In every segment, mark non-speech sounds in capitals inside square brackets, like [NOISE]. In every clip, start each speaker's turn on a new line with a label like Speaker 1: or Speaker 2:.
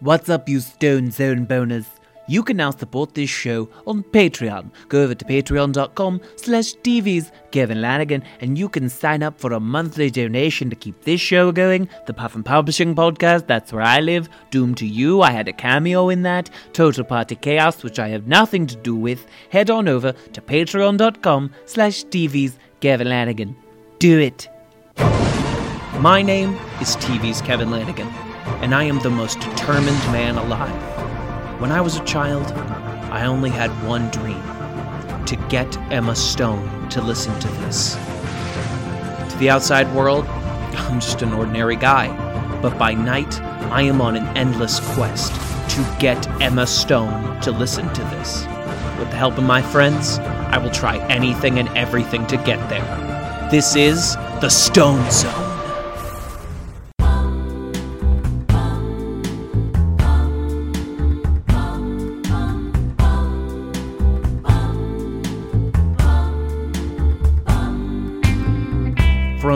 Speaker 1: What's up, you Stone Zone boners? You can now support this show on Patreon. Go over to patreon.com slash TV's Kevin Lanigan and you can sign up for a monthly donation to keep this show going. The Puffin Publishing Podcast, that's where I live. Doomed to You, I had a cameo in that. Total Party Chaos, which I have nothing to do with. Head on over to patreon.com slash TV's Kevin Lanigan. Do it.
Speaker 2: My name is TV's Kevin Lanigan, and I am the most determined man alive. When I was a child, I only had one dream to get Emma Stone to listen to this. To the outside world, [LAUGHS] I'm just an ordinary guy, but by night, I am on an endless quest to get Emma Stone to listen to this. With the help of my friends, I will try anything and everything to get there. This is the Stone Zone.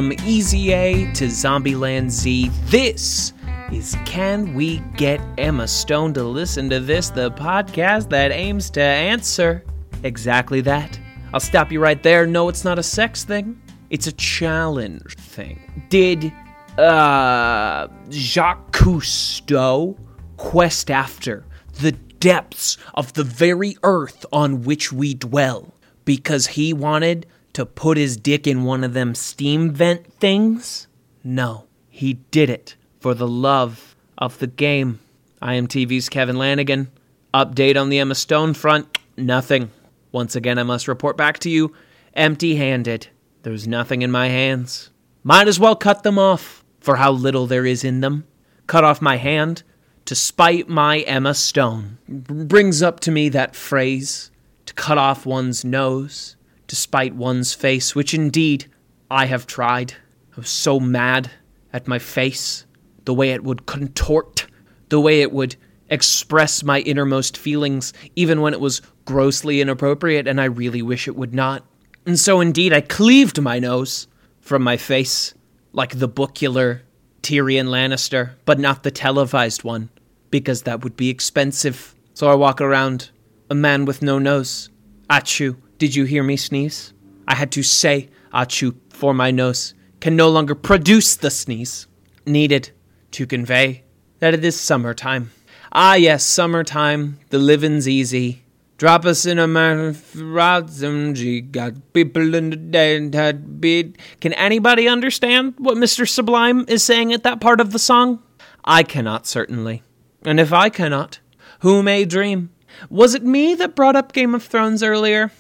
Speaker 2: From Easy A to Zombieland Z, this is Can We Get Emma Stone to Listen to This, the podcast that aims to answer exactly that. I'll stop you right there. No, it's not a sex thing, it's a challenge thing. Did uh, Jacques Cousteau quest after the depths of the very earth on which we dwell because he wanted to put his dick in one of them steam vent things? No, he did it for the love of the game. I am TV's Kevin Lanigan. Update on the Emma Stone front nothing. Once again, I must report back to you empty handed. There's nothing in my hands. Might as well cut them off for how little there is in them. Cut off my hand to spite my Emma Stone. Brings up to me that phrase to cut off one's nose despite one's face, which indeed I have tried. I was so mad at my face, the way it would contort, the way it would express my innermost feelings, even when it was grossly inappropriate, and I really wish it would not. And so indeed I cleaved my nose from my face, like the bookular Tyrion Lannister, but not the televised one, because that would be expensive. So I walk around, a man with no nose. Achoo. Did you hear me sneeze? I had to say achoo for my nose can no longer produce the sneeze needed to convey that it is summertime. Ah, yes, summertime, the living's easy. Drop us in a marathon, got people in the dead had beat. Can anybody understand what Mr. Sublime is saying at that part of the song? I cannot, certainly. And if I cannot, who may dream? Was it me that brought up Game of Thrones earlier?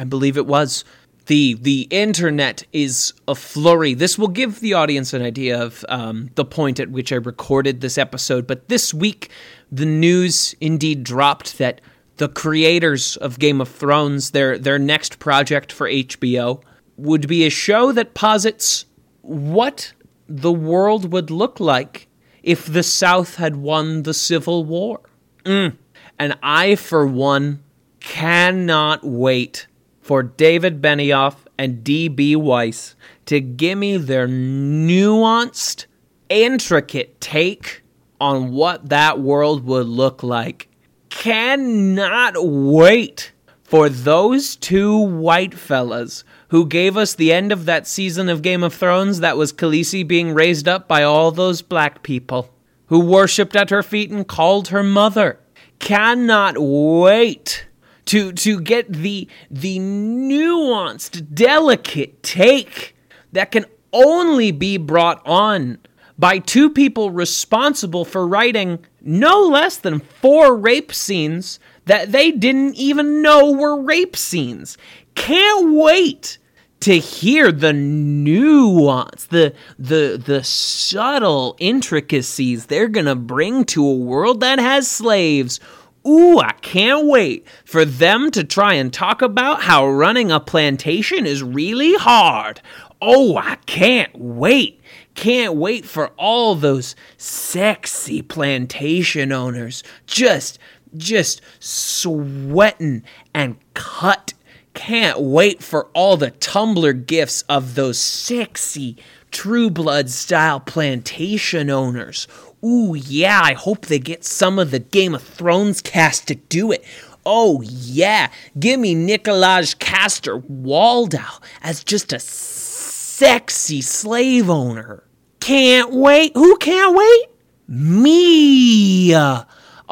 Speaker 2: I believe it was. The the internet is a flurry. This will give the audience an idea of um, the point at which I recorded this episode. But this week, the news indeed dropped that the creators of Game of Thrones, their their next project for HBO, would be a show that posits what the world would look like if the South had won the Civil War. Mm. And I, for one, cannot wait for David Benioff and D.B. Weiss to give me their nuanced, intricate take on what that world would look like. Cannot wait for those two white fellas who gave us the end of that season of Game of Thrones that was Khaleesi being raised up by all those black people who worshipped at her feet and called her mother. Cannot wait to to get the the nuanced, delicate take that can only be brought on by two people responsible for writing no less than four rape scenes that they didn't even know were rape scenes. Can't wait to hear the nuance, the the the subtle intricacies they're gonna bring to a world that has slaves Ooh, I can't wait for them to try and talk about how running a plantation is really hard. Oh, I can't wait. Can't wait for all those sexy plantation owners just just sweating and cut. Can't wait for all the Tumblr gifts of those sexy True Blood style plantation owners. Ooh, yeah, I hope they get some of the Game of Thrones cast to do it. Oh, yeah, give me Nikolaj Coster-Waldau as just a sexy slave owner. Can't wait. Who can't wait? Me.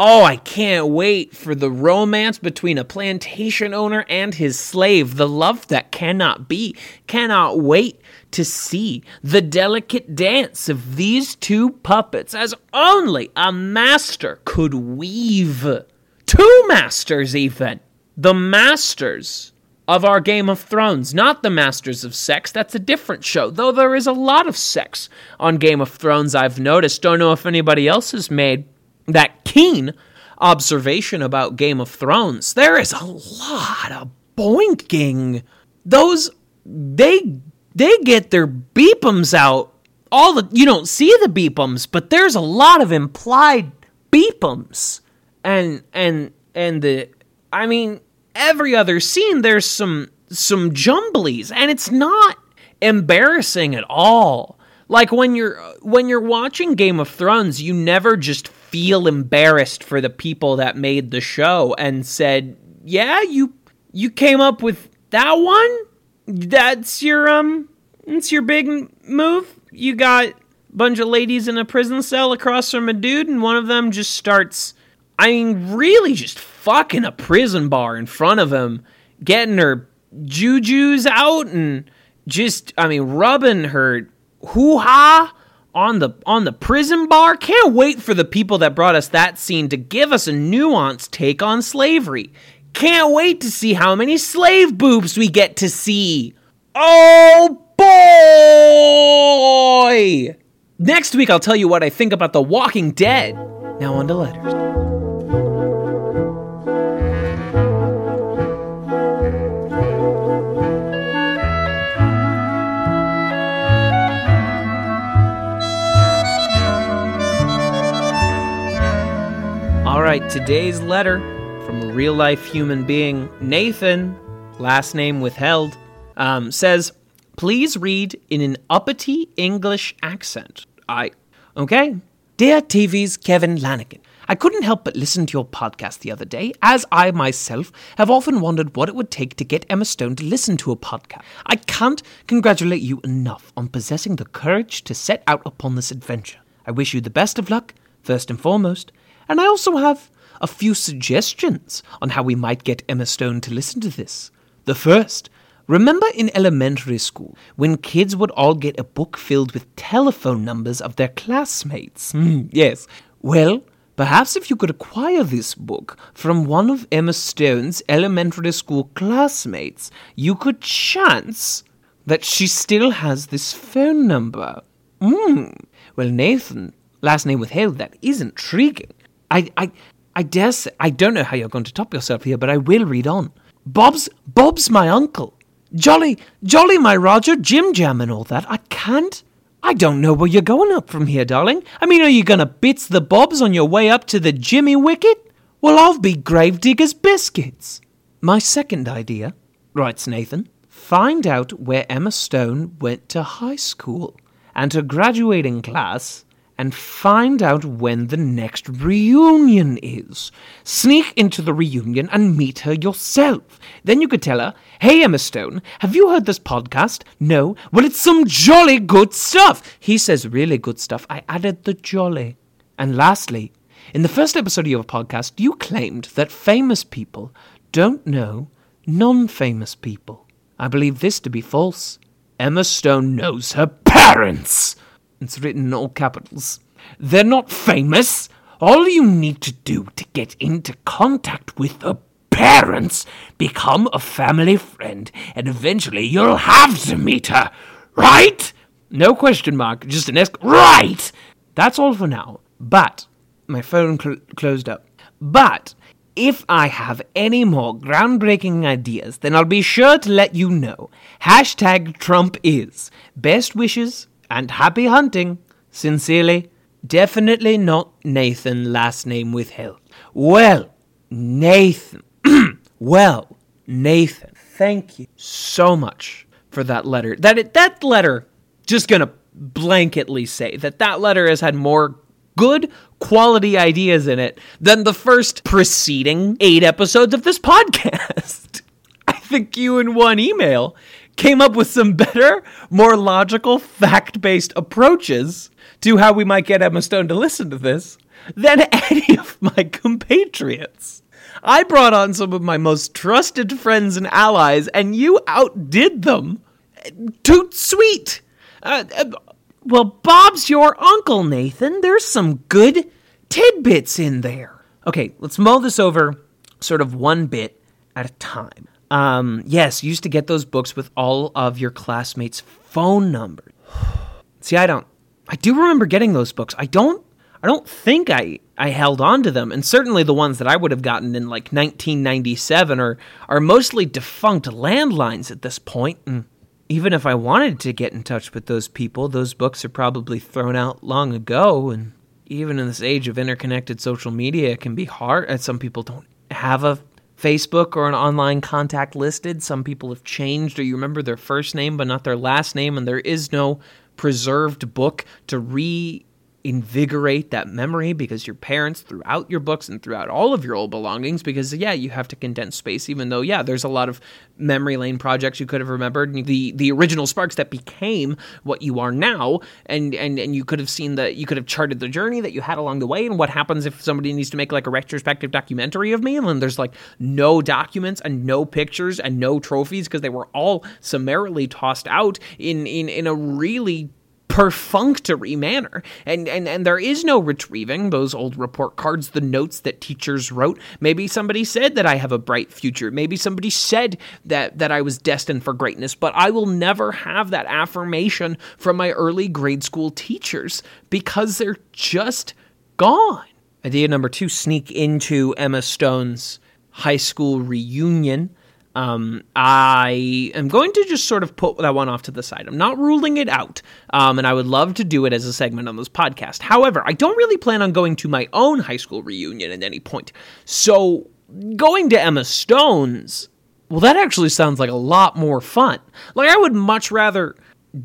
Speaker 2: Oh, I can't wait for the romance between a plantation owner and his slave, the love that cannot be. Cannot wait to see the delicate dance of these two puppets as only a master could weave. Two masters, even. The masters of our Game of Thrones, not the Masters of Sex. That's a different show, though there is a lot of sex on Game of Thrones, I've noticed. Don't know if anybody else has made that keen observation about Game of Thrones. There is a lot of boinking. Those, they, they get their beepums out. All the, you don't see the beepums, but there's a lot of implied beepums. And, and, and the, I mean, every other scene there's some some jumblies and it's not embarrassing at all like when you're when you're watching game of thrones you never just feel embarrassed for the people that made the show and said yeah you you came up with that one? That's your um it's your big move? You got bunch of ladies in a prison cell across from a dude and one of them just starts I mean, really just fucking a prison bar in front of him, getting her jujus out and just, I mean, rubbing her hoo ha on the on the prison bar. Can't wait for the people that brought us that scene to give us a nuanced take on slavery. Can't wait to see how many slave boobs we get to see. Oh boy! Next week, I'll tell you what I think about The Walking Dead. Now, on to letters. Right, today's letter from a real life human being, Nathan, last name withheld, um, says, Please read in an uppity English accent. I. Okay. Dear TV's Kevin Lanigan, I couldn't help but listen to your podcast the other day, as I myself have often wondered what it would take to get Emma Stone to listen to a podcast. I can't congratulate you enough on possessing the courage to set out upon this adventure. I wish you the best of luck, first and foremost, and I also have a few suggestions on how we might get Emma Stone to listen to this. The first, remember in elementary school when kids would all get a book filled with telephone numbers of their classmates? Mm, yes. Well, perhaps if you could acquire this book from one of Emma Stone's elementary school classmates, you could chance that she still has this phone number. Hmm. Well, Nathan, last name withheld, that is intriguing. I, I, I dare say, I don't know how you're going to top yourself here, but I will read on. Bob's, Bob's my uncle. Jolly, jolly my Roger, Jim Jam and all that. I can't. I don't know where you're going up from here, darling. I mean, are you going to bits the Bobs on your way up to the Jimmy Wicket? Well, I'll be Gravedigger's biscuits. My second idea, writes Nathan, find out where Emma Stone went to high school and her graduating class and find out when the next reunion is. Sneak into the reunion and meet her yourself. Then you could tell her, Hey, Emma Stone, have you heard this podcast? No? Well, it's some jolly good stuff. He says really good stuff. I added the jolly. And lastly, in the first episode of your podcast, you claimed that famous people don't know non famous people. I believe this to be false. Emma Stone knows her parents. It's written in all capitals. They're not famous. All you need to do to get into contact with the parents, become a family friend, and eventually you'll have to meet her. Right? No question mark, just an ask. Right! That's all for now. But, my phone cl- closed up. But, if I have any more groundbreaking ideas, then I'll be sure to let you know. Hashtag Trump is. Best wishes, and happy hunting. Sincerely, definitely not Nathan, last name withheld. Well, Nathan. [CLEARS THROAT] well, Nathan, thank you so much for that letter. That it, that letter, just gonna blanketly say that that letter has had more good quality ideas in it than the first preceding eight episodes of this [LAUGHS] podcast. I think you in one email came up with some better, more logical, fact based approaches to how we might get Emma Stone to listen to this than [LAUGHS] any of my compatriots. I brought on some of my most trusted friends and allies, and you outdid them. Toot sweet. Uh, uh, well, Bob's your uncle, Nathan. There's some good tidbits in there. Okay, let's mull this over sort of one bit at a time. Um, yes, used to get those books with all of your classmates' phone numbers. [SIGHS] See, I don't. I do remember getting those books. I don't. I don't think I I held on to them, and certainly the ones that I would have gotten in like 1997 are are mostly defunct landlines at this point. And even if I wanted to get in touch with those people, those books are probably thrown out long ago. And even in this age of interconnected social media, it can be hard. And some people don't have a Facebook or an online contact listed. Some people have changed, or you remember their first name but not their last name, and there is no preserved book to re invigorate that memory because your parents threw out your books and threw out all of your old belongings because yeah you have to condense space even though yeah there's a lot of memory lane projects you could have remembered. The the original sparks that became what you are now and and and you could have seen that you could have charted the journey that you had along the way. And what happens if somebody needs to make like a retrospective documentary of me? And then there's like no documents and no pictures and no trophies because they were all summarily tossed out in in in a really perfunctory manner. And, and and there is no retrieving those old report cards, the notes that teachers wrote. Maybe somebody said that I have a bright future. Maybe somebody said that that I was destined for greatness, but I will never have that affirmation from my early grade school teachers because they're just gone. Idea number 2, sneak into Emma Stone's high school reunion um, I am going to just sort of put that one off to the side. I'm not ruling it out, um, and I would love to do it as a segment on this podcast. However, I don't really plan on going to my own high school reunion at any point. So, going to Emma Stone's, well, that actually sounds like a lot more fun. Like, I would much rather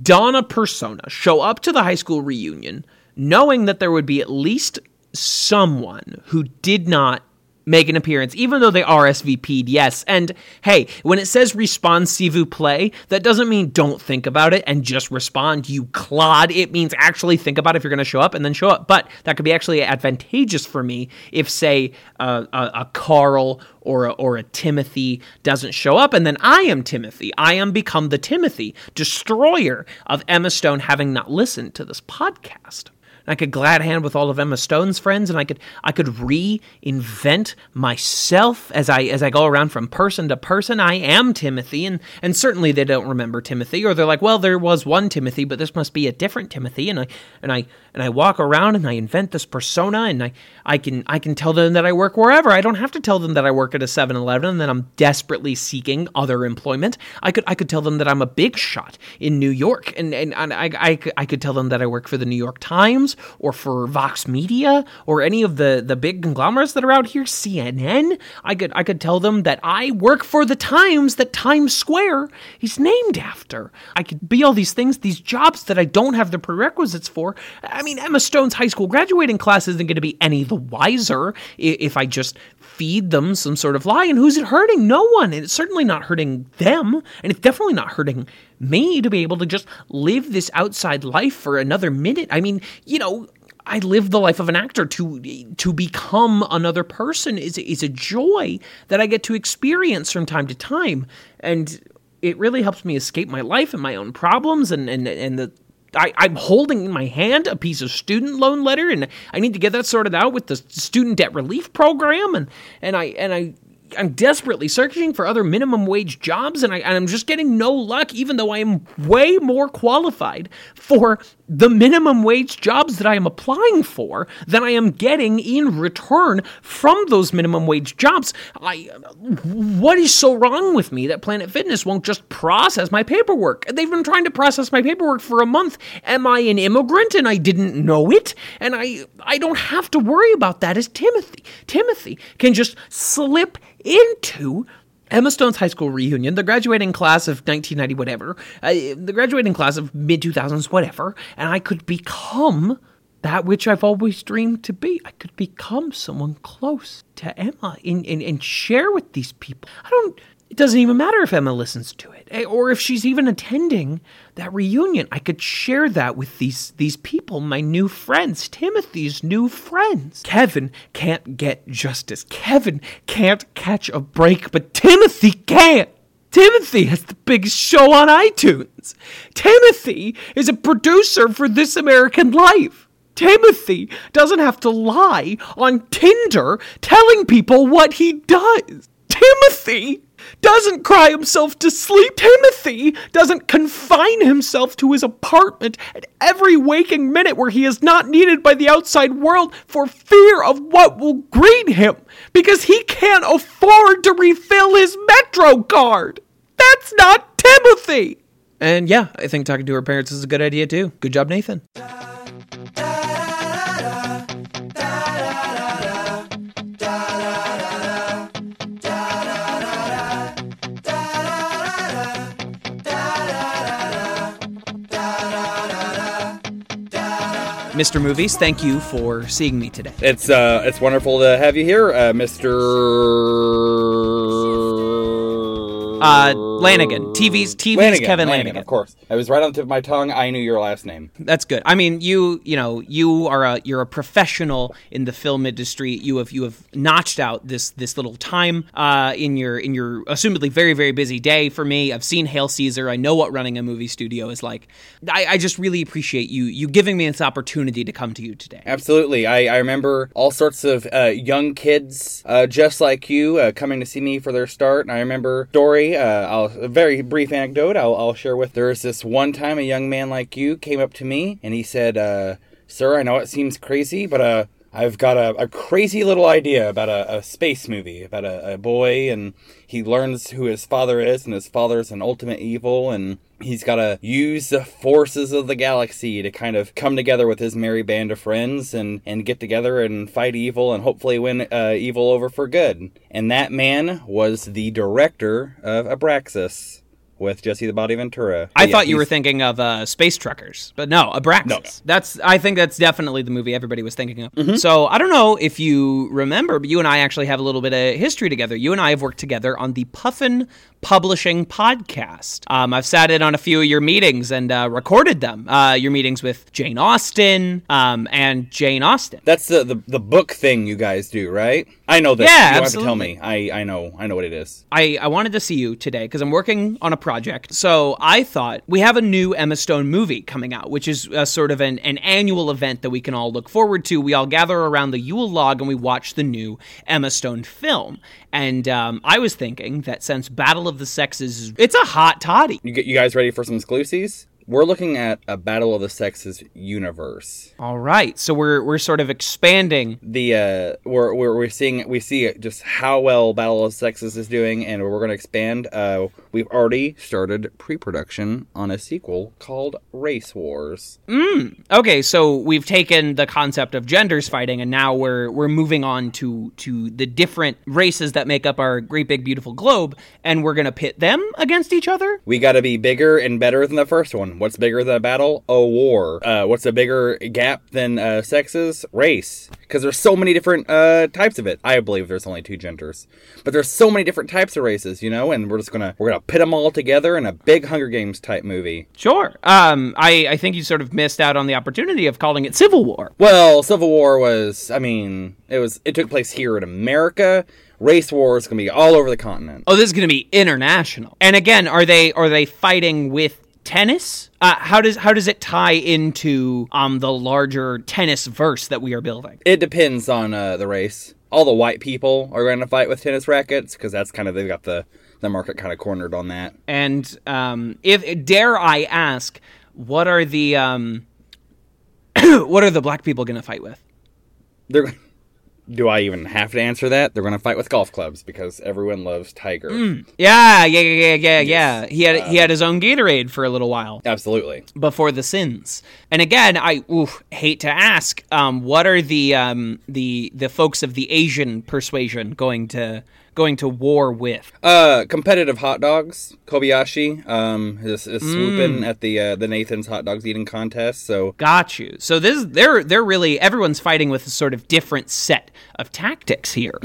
Speaker 2: don a persona, show up to the high school reunion, knowing that there would be at least someone who did not make an appearance, even though they RSVP'd, yes. And hey, when it says respond si vous plaît, that doesn't mean don't think about it and just respond, you clod. It means actually think about if you're going to show up and then show up. But that could be actually advantageous for me if, say, a, a Carl or a, or a Timothy doesn't show up, and then I am Timothy. I am become the Timothy, destroyer of Emma Stone, having not listened to this podcast I could glad hand with all of Emma Stone's friends, and I could I could reinvent myself as I as I go around from person to person. I am Timothy, and and certainly they don't remember Timothy, or they're like, well, there was one Timothy, but this must be a different Timothy, and I and I and I walk around and I invent this persona, and I I can I can tell them that I work wherever. I don't have to tell them that I work at a 7-Eleven and that I'm desperately seeking other employment. I could I could tell them that I'm a big shot in New York, and and, and I, I I could tell them that I work for the New York Times or for Vox Media or any of the the big conglomerates that are out here, CNN. I could I could tell them that I work for the Times that Times Square is named after. I could be all these things, these jobs that I don't have the prerequisites for. I mean, Emma Stone's high school graduating class isn't going to be any the wiser if I just feed them some sort of lie. And who's it hurting? No one. And it's certainly not hurting them. And it's definitely not hurting me to be able to just live this outside life for another minute. I mean, you know, I live the life of an actor. To to become another person is is a joy that I get to experience from time to time, and it really helps me escape my life and my own problems and and and the. I, I'm holding in my hand a piece of student loan letter, and I need to get that sorted out with the student debt relief program, and and I and I I'm desperately searching for other minimum wage jobs, and, I, am just getting no luck, even though I am way more qualified for the minimum wage jobs that I am applying for that I am getting in return from those minimum wage jobs. I, what is so wrong with me that Planet Fitness won't just process my paperwork? They've been trying to process my paperwork for a month. Am I an immigrant and I didn't know it? And I, I don't have to worry about that as Timothy. Timothy can just slip into Emma Stone's high school reunion, the graduating class of 1990, whatever, uh, the graduating class of mid 2000s, whatever, and I could become that which I've always dreamed to be. I could become someone close to Emma and, and, and share with these people. I don't, it doesn't even matter if Emma listens to it eh, or if she's even attending that reunion. I could share that with these, these people, my new friends, Timothy's new friends. Kevin can't get justice. Kevin can't catch a break, but Timothy can. Timothy has the biggest show on iTunes. Timothy is a producer for This American Life. Timothy doesn't have to lie on Tinder telling people what he does. Timothy doesn't cry himself to sleep. Timothy doesn't confine himself to his apartment at every waking minute where he is not needed by the outside world for fear of what will greet him because he can't afford to refill his Metro card. That's not Timothy. And yeah, I think talking to her parents is a good idea too. Good job, Nathan. Mr. Movies, thank you for seeing me today.
Speaker 3: It's uh, it's wonderful to have you here, uh, Mr.
Speaker 2: Uh, Lanigan. TV's TV's
Speaker 3: Lanigan,
Speaker 2: Kevin
Speaker 3: Lanigan,
Speaker 2: Lanigan.
Speaker 3: Of course, I was right on the tip of my tongue. I knew your last name.
Speaker 2: That's good. I mean, you you know you are a you're a professional in the film industry. You have you have notched out this this little time uh, in your in your assumedly very very busy day. For me, I've seen Hail Caesar. I know what running a movie studio is like. I, I just really appreciate you you giving me this opportunity to come to you today.
Speaker 3: Absolutely, I, I remember all sorts of uh, young kids uh, just like you uh, coming to see me for their start. And I remember Dory. Uh, I'll, a very brief anecdote I'll, I'll share with. There was this one time a young man like you came up to me and he said, uh, "Sir, I know it seems crazy, but uh." I've got a, a crazy little idea about a, a space movie about a, a boy and he learns who his father is and his father's an ultimate evil and he's got to use the forces of the galaxy to kind of come together with his merry band of friends and, and get together and fight evil and hopefully win uh, evil over for good. And that man was the director of Abraxas with Jesse the Body Ventura.
Speaker 2: I
Speaker 3: Yeah,
Speaker 2: thought you were thinking of uh, Space Truckers, but no, Abraxas.
Speaker 3: No.
Speaker 2: That's I think that's definitely the movie everybody was thinking of.
Speaker 3: Mm-hmm.
Speaker 2: So I don't know if you remember, but you and I actually have a little bit of history together. You and I have worked together on the Puffin Publishing podcast. Um, I've sat in on a few of your meetings and uh, recorded them. Uh, your meetings with Jane Austen um, and Jane Austen.
Speaker 3: That's the, the the book thing you guys do, right? I know this.
Speaker 2: Yeah,
Speaker 3: you don't have to tell me. I, I know I know what it is.
Speaker 2: I, I wanted to see you today because I'm working on a project. So I thought we have a new Emma Stone movie coming out, which is a sort of an, an annual event that we can all look forward to. We all gather around the Yule log and we watch the new Emma Stone film. And um, I was thinking that since Battle of the Sexes, it's a hot toddy.
Speaker 3: You get you guys ready for some exclusives? We're looking at a Battle of the Sexes universe.
Speaker 2: All right, so we're we're sort of expanding.
Speaker 3: The uh, we're, we're we're seeing we see just how well Battle of the Sexes is doing, and we're going to expand. Uh, we've already started pre-production on a sequel called Race Wars.
Speaker 2: Okay, so we've taken the concept of genders fighting, and now we're we're moving on to to the different races that make up our great big beautiful globe, and we're gonna pit them against each other.
Speaker 3: We got to be bigger and better than the first one. What's bigger than a battle? A war. Uh, what's a bigger gap than uh, sexes? Race. Because there's so many different uh, types of it. I believe there's only two genders, but there's so many different types of races, you know. And we're just gonna we're gonna pit them all together in a big Hunger Games type movie.
Speaker 2: Sure. Um, I I think you sort of missed out on the opportunity of calling it Civil War.
Speaker 3: Well, Civil War was, I mean, it was it took place here in America. Race War is gonna be all over the continent.
Speaker 2: Oh, this is gonna be international. And again, are they are they fighting with tennis? Uh, how does how does it tie into um the larger tennis verse that we are building?
Speaker 3: It depends on uh, the race. All the white people are going to fight with tennis rackets because that's kind of they've got the the market kind of cornered on that.
Speaker 2: And um, if dare I ask, what are the um, [COUGHS] what are the black people going to fight with?
Speaker 3: They're do I even have to answer that? They're going to fight with golf clubs because everyone loves Tiger.
Speaker 2: Yeah, yeah, yeah, yeah, yeah, yeah. He had he had his own Gatorade for a little while
Speaker 3: Absolutely.
Speaker 2: before the sins. And again, I oof, hate to ask, um, what are the um, the the folks of the Asian persuasion going to going to war with?
Speaker 3: Uh, competitive hot dogs. Kobayashi um, is, is swooping at the uh, the Nathan's hot dogs eating contest. So
Speaker 2: Got you. So this they're they're really everyone's fighting with a sort of different set of tactics here.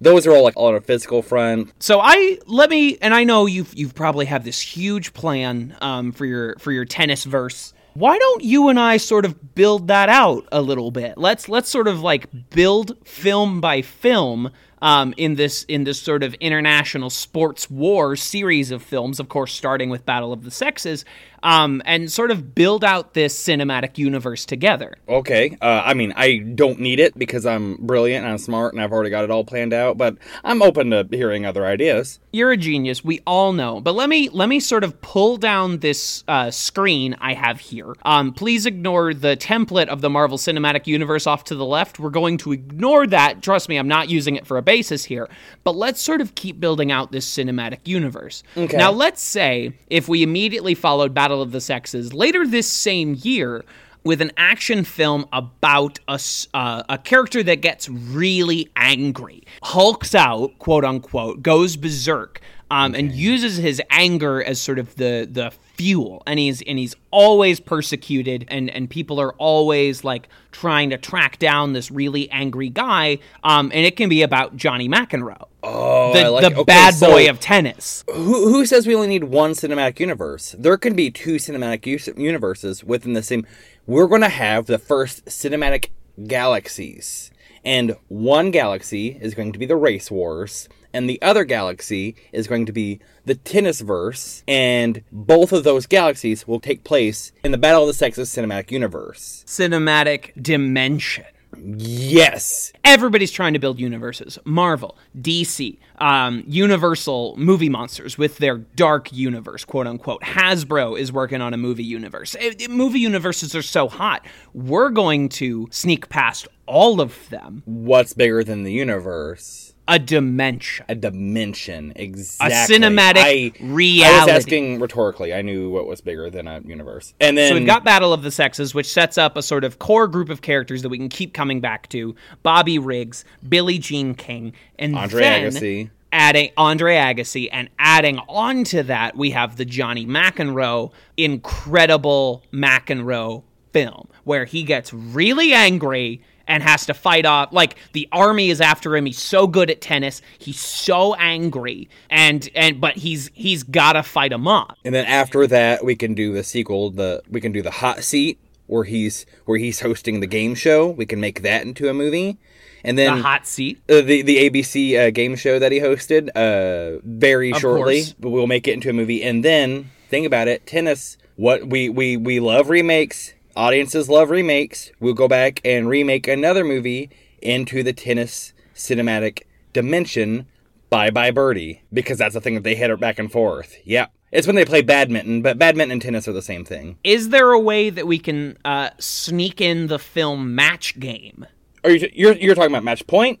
Speaker 3: those are all like on a physical front.
Speaker 2: So I let me and I know you've you've probably have this huge plan um, for your for your tennis verse. Why don't you and I sort of build that out a little bit? Let's let's sort of like build film by film um, in this in this sort of international sports war series of films. Of course, starting with Battle of the Sexes, um, and sort of build out this cinematic universe together.
Speaker 3: Okay. Uh, I mean, I don't need it because I'm brilliant and I'm smart and I've already got it all planned out. But I'm open to hearing other ideas.
Speaker 2: You're a genius. We all know. But let me let me sort of pull down this uh, screen I have here. Um, please ignore the template of the Marvel Cinematic Universe off to the left. We're going to ignore that. Trust me, I'm not using it for a basis here. But let's sort of keep building out this cinematic universe.
Speaker 3: Okay.
Speaker 2: Now, let's say if we immediately followed Battle of the Sexes later this same year with an action film about a, uh, a character that gets really angry, hulks out, quote unquote, goes berserk, um, and uses his anger as sort of the the fuel, and he's and he's always persecuted, and and people are always like trying to track down this really angry guy, um, and it can be about Johnny McEnroe.
Speaker 3: Oh,
Speaker 2: The,
Speaker 3: I like
Speaker 2: the.
Speaker 3: Okay,
Speaker 2: bad
Speaker 3: so
Speaker 2: boy of tennis.
Speaker 3: who who says we only need one cinematic universe? There can be two cinematic universes within the same. We're going to have the first cinematic galaxies, and one galaxy is going to be the race wars, and the other galaxy is going to be the tennis verse, and both of those galaxies will take place in the Battle of the Sexes cinematic universe.
Speaker 2: Cinematic dimension.
Speaker 3: Yes.
Speaker 2: everybody's trying to build universes. Marvel, DC, um, Universal movie monsters with their dark universe, quote unquote. Hasbro is working on a movie universe. Eh, eh, movie universes are so hot. We're going to sneak past all of them.
Speaker 3: What's bigger than the universe?
Speaker 2: A dimension.
Speaker 3: a dimension exactly.
Speaker 2: A cinematic
Speaker 3: I, I was asking rhetorically. I knew what was bigger than a universe. And then
Speaker 2: So we've got Battle of the Sexes, which sets up a sort of core group of characters that we can keep coming back to: Bobby Riggs, Billie Jean King, and
Speaker 3: Andre
Speaker 2: then
Speaker 3: Agassi.
Speaker 2: adding Andre Agassi, and adding on to that, we have the Johnny McEnroe incredible McEnroe film where he gets really angry and has to fight off like the army is after him he's so good at tennis he's so angry and and but he's he's got to fight him off
Speaker 3: and then after that we can do the sequel the we can do the hot seat where he's where he's hosting the game show we can make that into a movie and then
Speaker 2: the hot seat
Speaker 3: uh, the the ABC uh, game show that he hosted uh, very shortly,
Speaker 2: course.
Speaker 3: but we'll make it into a movie. And then think about it, tennis. What we we we love remakes. Audiences love remakes. We'll go back and remake another movie into the tennis cinematic dimension. Bye bye birdie, because that's the thing that they hit back and forth. Yep. It's when they play badminton, but badminton and tennis are the same thing.
Speaker 2: is there a way that we can uh, sneak in the film match game
Speaker 3: Are you you're you're talking about Match Point,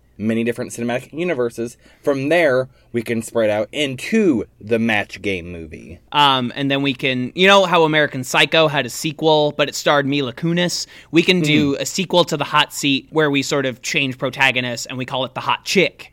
Speaker 3: many different cinematic universes. From there we can spread out into the match game movie.
Speaker 2: Um, and then we can you know how american psycho had a sequel but it starred mila kunis? We can do a sequel to the hot seat where we sort of change protagonists and we call it the hot chick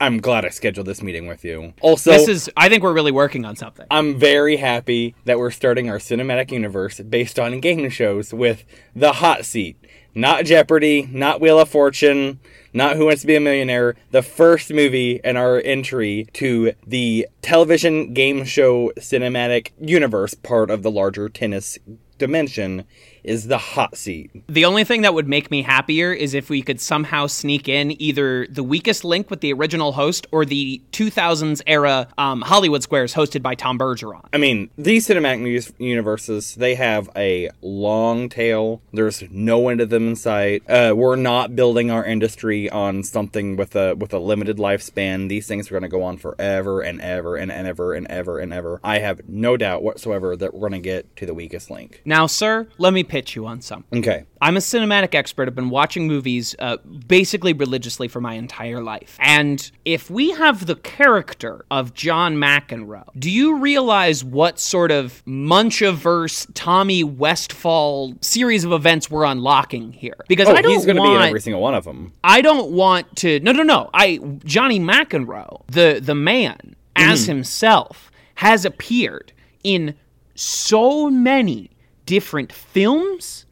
Speaker 3: i'm glad i scheduled this meeting with you also
Speaker 2: this is i think we're really working on something
Speaker 3: I'm very happy that we're starting our cinematic universe based on game shows with The Hot Seat. Not Jeopardy, not Wheel of Fortune, not Who Wants to Be a Millionaire. The first movie in our entry to the television game show cinematic universe part of the larger tennis dimension is The Hot Seat.
Speaker 2: The only thing that would make me happier is if we could somehow sneak in either the weakest link with the original host or the 2000s era um, Hollywood Squares hosted by Tom Bergeron.
Speaker 3: I mean, these cinematic universes, they have a long tail. There's no end of them in sight. Uh, we're not building our industry on something with a with a limited lifespan. These things are going to go on forever and ever and, and ever and ever and ever. I have no doubt whatsoever that we're going to get to the weakest link.
Speaker 2: Now, sir, let me pitch you on something.
Speaker 3: Okay.
Speaker 2: I'm a cinematic expert. I've been watching movies uh, basically religiously for my entire life. And if we have the character of John McEnroe, do you realize what sort of Munchaverse, Tommy Westphall series of events we're unlocking here? Because
Speaker 3: Oh,
Speaker 2: I don't
Speaker 3: he's going to be in every single one of them.
Speaker 2: I don't want to. No, no, no. I Johnny McEnroe, the the man as himself, has appeared in so many different films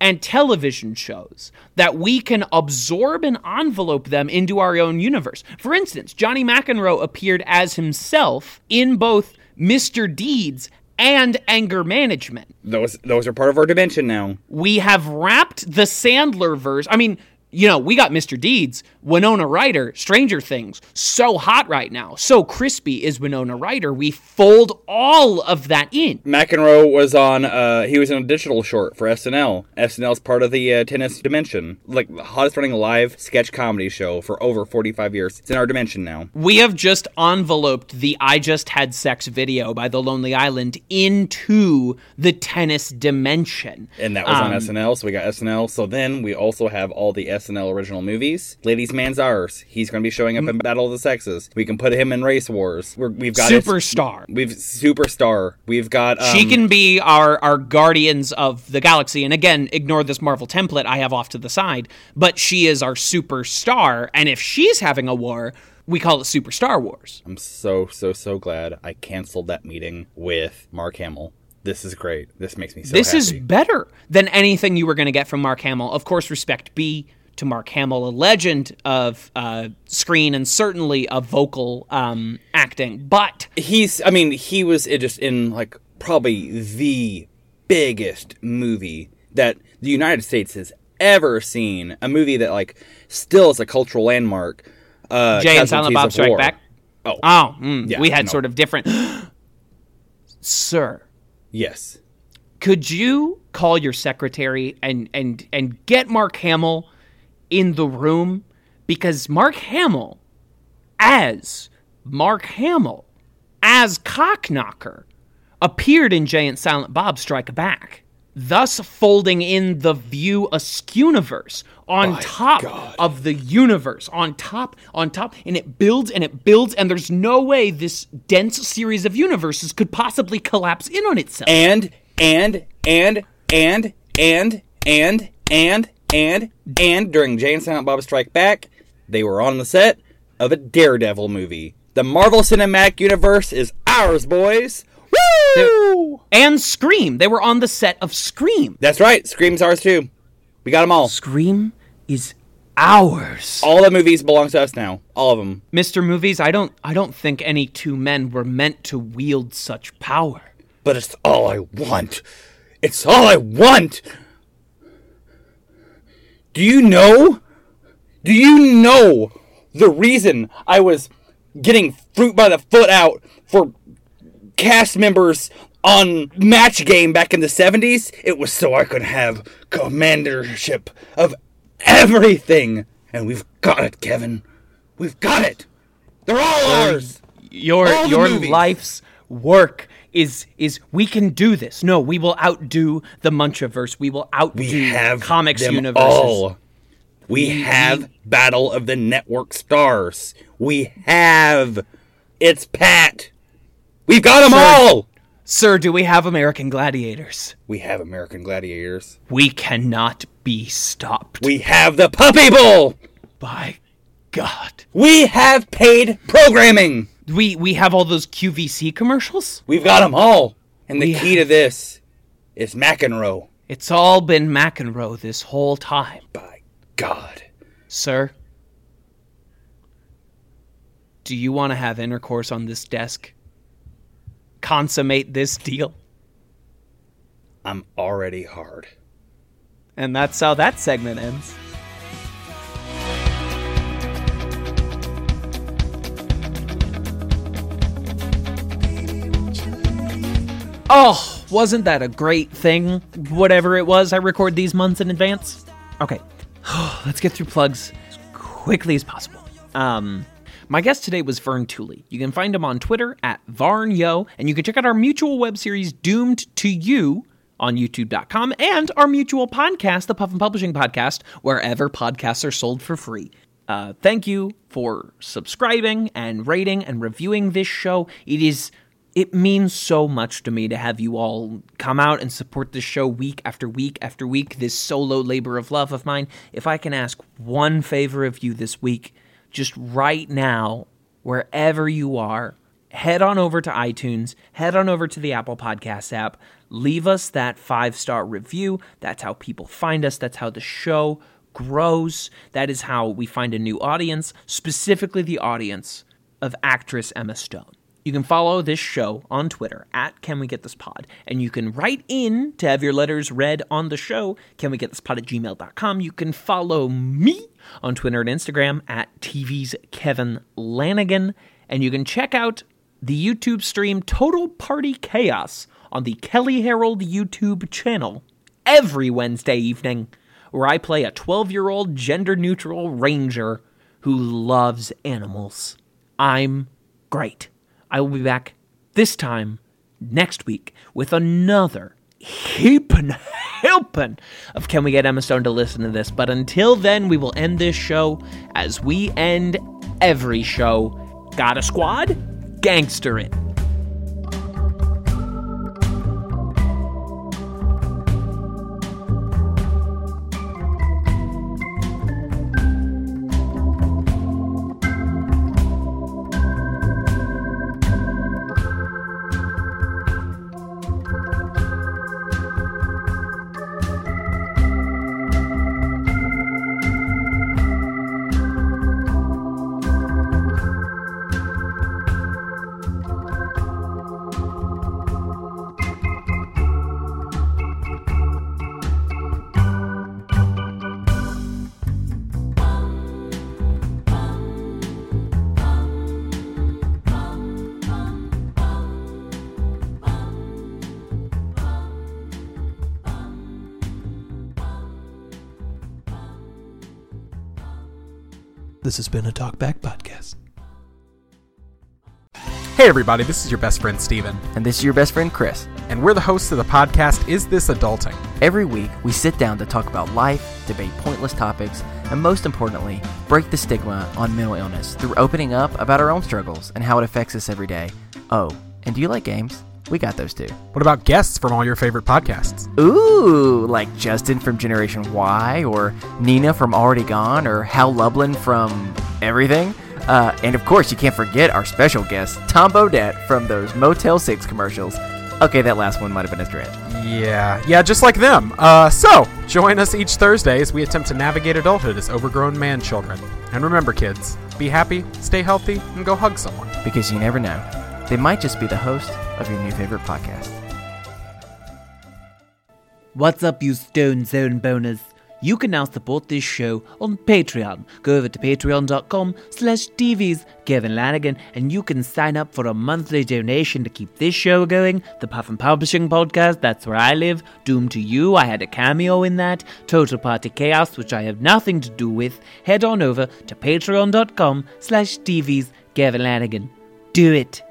Speaker 2: and television shows that we can absorb and envelope them into our own universe. For instance, Johnny McEnroe appeared as himself in both Mr. Deeds and Anger Management
Speaker 3: Those those are part of our dimension now.
Speaker 2: we have wrapped the Sandler verse. I mean, you know, we got Mr. Deeds, Winona Ryder, Stranger Things, so hot right now, so crispy is Winona Ryder. We fold all of that in.
Speaker 3: McEnroe was on. Uh, he was in a digital short for SNL. SNL's part of the uh, tennis dimension, like the hottest running live sketch comedy show for over forty five years. It's in our dimension now.
Speaker 2: We have just enveloped the I Just Had Sex video by The Lonely Island into the tennis dimension.
Speaker 3: And that was on
Speaker 2: Um,
Speaker 3: SNL, so we got SNL. So then we also have all the SNL original movies. Ladies Man's Ours. He's going to be showing up in Battle of the Sexes. We can put him in Race Wars. We're, we've got
Speaker 2: Superstar.
Speaker 3: We've superstar. We've got. Um,
Speaker 2: she can be our our guardians of the galaxy and again ignore this marvel template i have off to the side but she is our superstar and if she's having a war we call it super star wars
Speaker 3: I'm so so so glad I canceled that meeting with Mark Hamill. This is great. This makes me so.
Speaker 2: this is better than anything you were going to get from mark hamill of course respect be to mark hamill a legend of uh, screen and certainly of vocal um, acting. But
Speaker 3: he's i mean he was just in like probably the biggest movie that the united states has ever seen. A movie that like still is a cultural landmark uh
Speaker 2: jay and silent bob strike
Speaker 3: War.
Speaker 2: back?
Speaker 3: Oh.
Speaker 2: Oh mm,
Speaker 3: Yeah,
Speaker 2: we had
Speaker 3: no.
Speaker 2: sort of different [GASPS] sir.
Speaker 3: Yes.
Speaker 2: Could you call your secretary and and and get Mark Hamill in the room because Mark Hamill as Mark Hamill as Cocknocker appeared in Jay and Silent Bob Strike Back, thus folding in the View Askewniverse on top of the universe, on top, on top, and it builds and it builds, and there's no way this dense series of universes could possibly collapse in on itself.
Speaker 3: and and and and and and and and and during Jay and Silent Bob Strike Back, they were on the set of a Daredevil movie. The Marvel Cinematic Universe is ours, boys. Woo!
Speaker 2: and Scream. They were on the set of Scream.
Speaker 3: That's right. Scream's ours too. We got them all.
Speaker 2: Scream is ours.
Speaker 3: All the movies belong to us now. All of them.
Speaker 2: Mr. Movies, I don't I don't think any two men were meant to wield such power.
Speaker 3: But it's all I want. It's all I want. Do you know? Do you know the reason I was getting fruit by the foot out for cast members on Match Game back in the 70s? It was so I could have commandership of everything. And we've got it, Kevin. We've got it. They're all ours.
Speaker 2: Your
Speaker 3: All
Speaker 2: your life's work is is we can do this. No, we will outdo the Munchaverse. We will outdo
Speaker 3: We have
Speaker 2: comics
Speaker 3: them
Speaker 2: universes.
Speaker 3: all. We have Battle of the Network Stars. We have. It's Pat. We've got them all.
Speaker 2: Sir, do we have American gladiators?
Speaker 3: We have American Gladiators.
Speaker 2: We cannot be stopped.
Speaker 3: We have the Puppy Bowl.
Speaker 2: by God.
Speaker 3: We have paid programming.
Speaker 2: We we have all those QVC commercials?
Speaker 3: We've got them all. And the
Speaker 2: We
Speaker 3: key to this is McEnroe.
Speaker 2: It's all been McEnroe this whole time.
Speaker 3: By God.
Speaker 2: Sir, do you want to have intercourse on this desk? Consummate this deal?
Speaker 3: I'm already hard.
Speaker 2: And that's how that segment ends. Oh, wasn't that a great thing? Whatever it was, I record these months in advance. Okay, [SIGHS] let's get through plugs as quickly as possible. Um, my guest today was Vern Tooley. You can find him on Twitter at VarnYo, and you can check out our mutual web series Doomed to You on youtube.com and our mutual podcast, the Puffin Publishing Podcast, wherever podcasts are sold for free. Uh, thank you for subscribing and rating and reviewing this show. It is it means so much to me to have you all come out and support this show week after week after week, this solo labor of love of mine. If I can ask one favor of you this week, just right now, wherever you are, head on over to iTunes, head on over to the Apple Podcast app, leave us that five star review. That's how people find us, that's how the show grows. That is how we find a new audience, specifically the audience of actress Emma Stone. You can follow this show on Twitter at Can We Get This Pod, and you can write in to have your letters read on the show, Can We Get This Pod at gmail.com. You can follow me on Twitter and Instagram at TV's Kevin Lanigan, and you can check out the YouTube stream Total Party Chaos on the Kelly Herald YouTube channel every Wednesday evening, where I play a 12 year old gender neutral ranger who loves animals. I'm great. I will be back this time next week with another heaping, [LAUGHS] helping of Can We Get Emma Stone to listen to this. But until then, we will end this show as we end every show. Got a squad? Gangster it.
Speaker 4: This has been a Talkback Podcast.
Speaker 5: Hey everybody, this is your best friend Steven,
Speaker 6: And this is your best friend Chris.
Speaker 5: and we're the hosts of the podcast Is This Adulting?
Speaker 6: Every week, we sit down to talk about life, debate pointless topics, and most importantly, break the stigma on mental illness through opening up about our own struggles and how it affects us every day. Oh, and do you like games? We got those too.
Speaker 5: What about guests from all your favorite podcasts?
Speaker 6: Ooh, like Justin from Generation Y, or Nina from Already Gone, or Hal Lublin from Everything. Uh, and of course, you can't forget our special guest, Tom Bodett from those Motel 6 commercials. Okay, that last one might have been a stretch.
Speaker 5: Yeah, yeah, just like them. Uh, so, join us each Thursday as we attempt to navigate adulthood as overgrown man children. And remember, kids, be happy, stay healthy, and go hug someone.
Speaker 6: Because you never know. They might just be the host of your new favorite podcast.
Speaker 1: What's up, you Stone Zone boners? You can now support this show on Patreon. Go over to patreon.com slash TV's Kevin Lanigan and you can sign up for a monthly donation to keep this show going. The Puffin Publishing Podcast, that's where I live. Doomed to You, I had a cameo in that. Total Party Chaos, which I have nothing to do with. Head on over to patreon.com slash TV's Kevin Lanigan. Do it.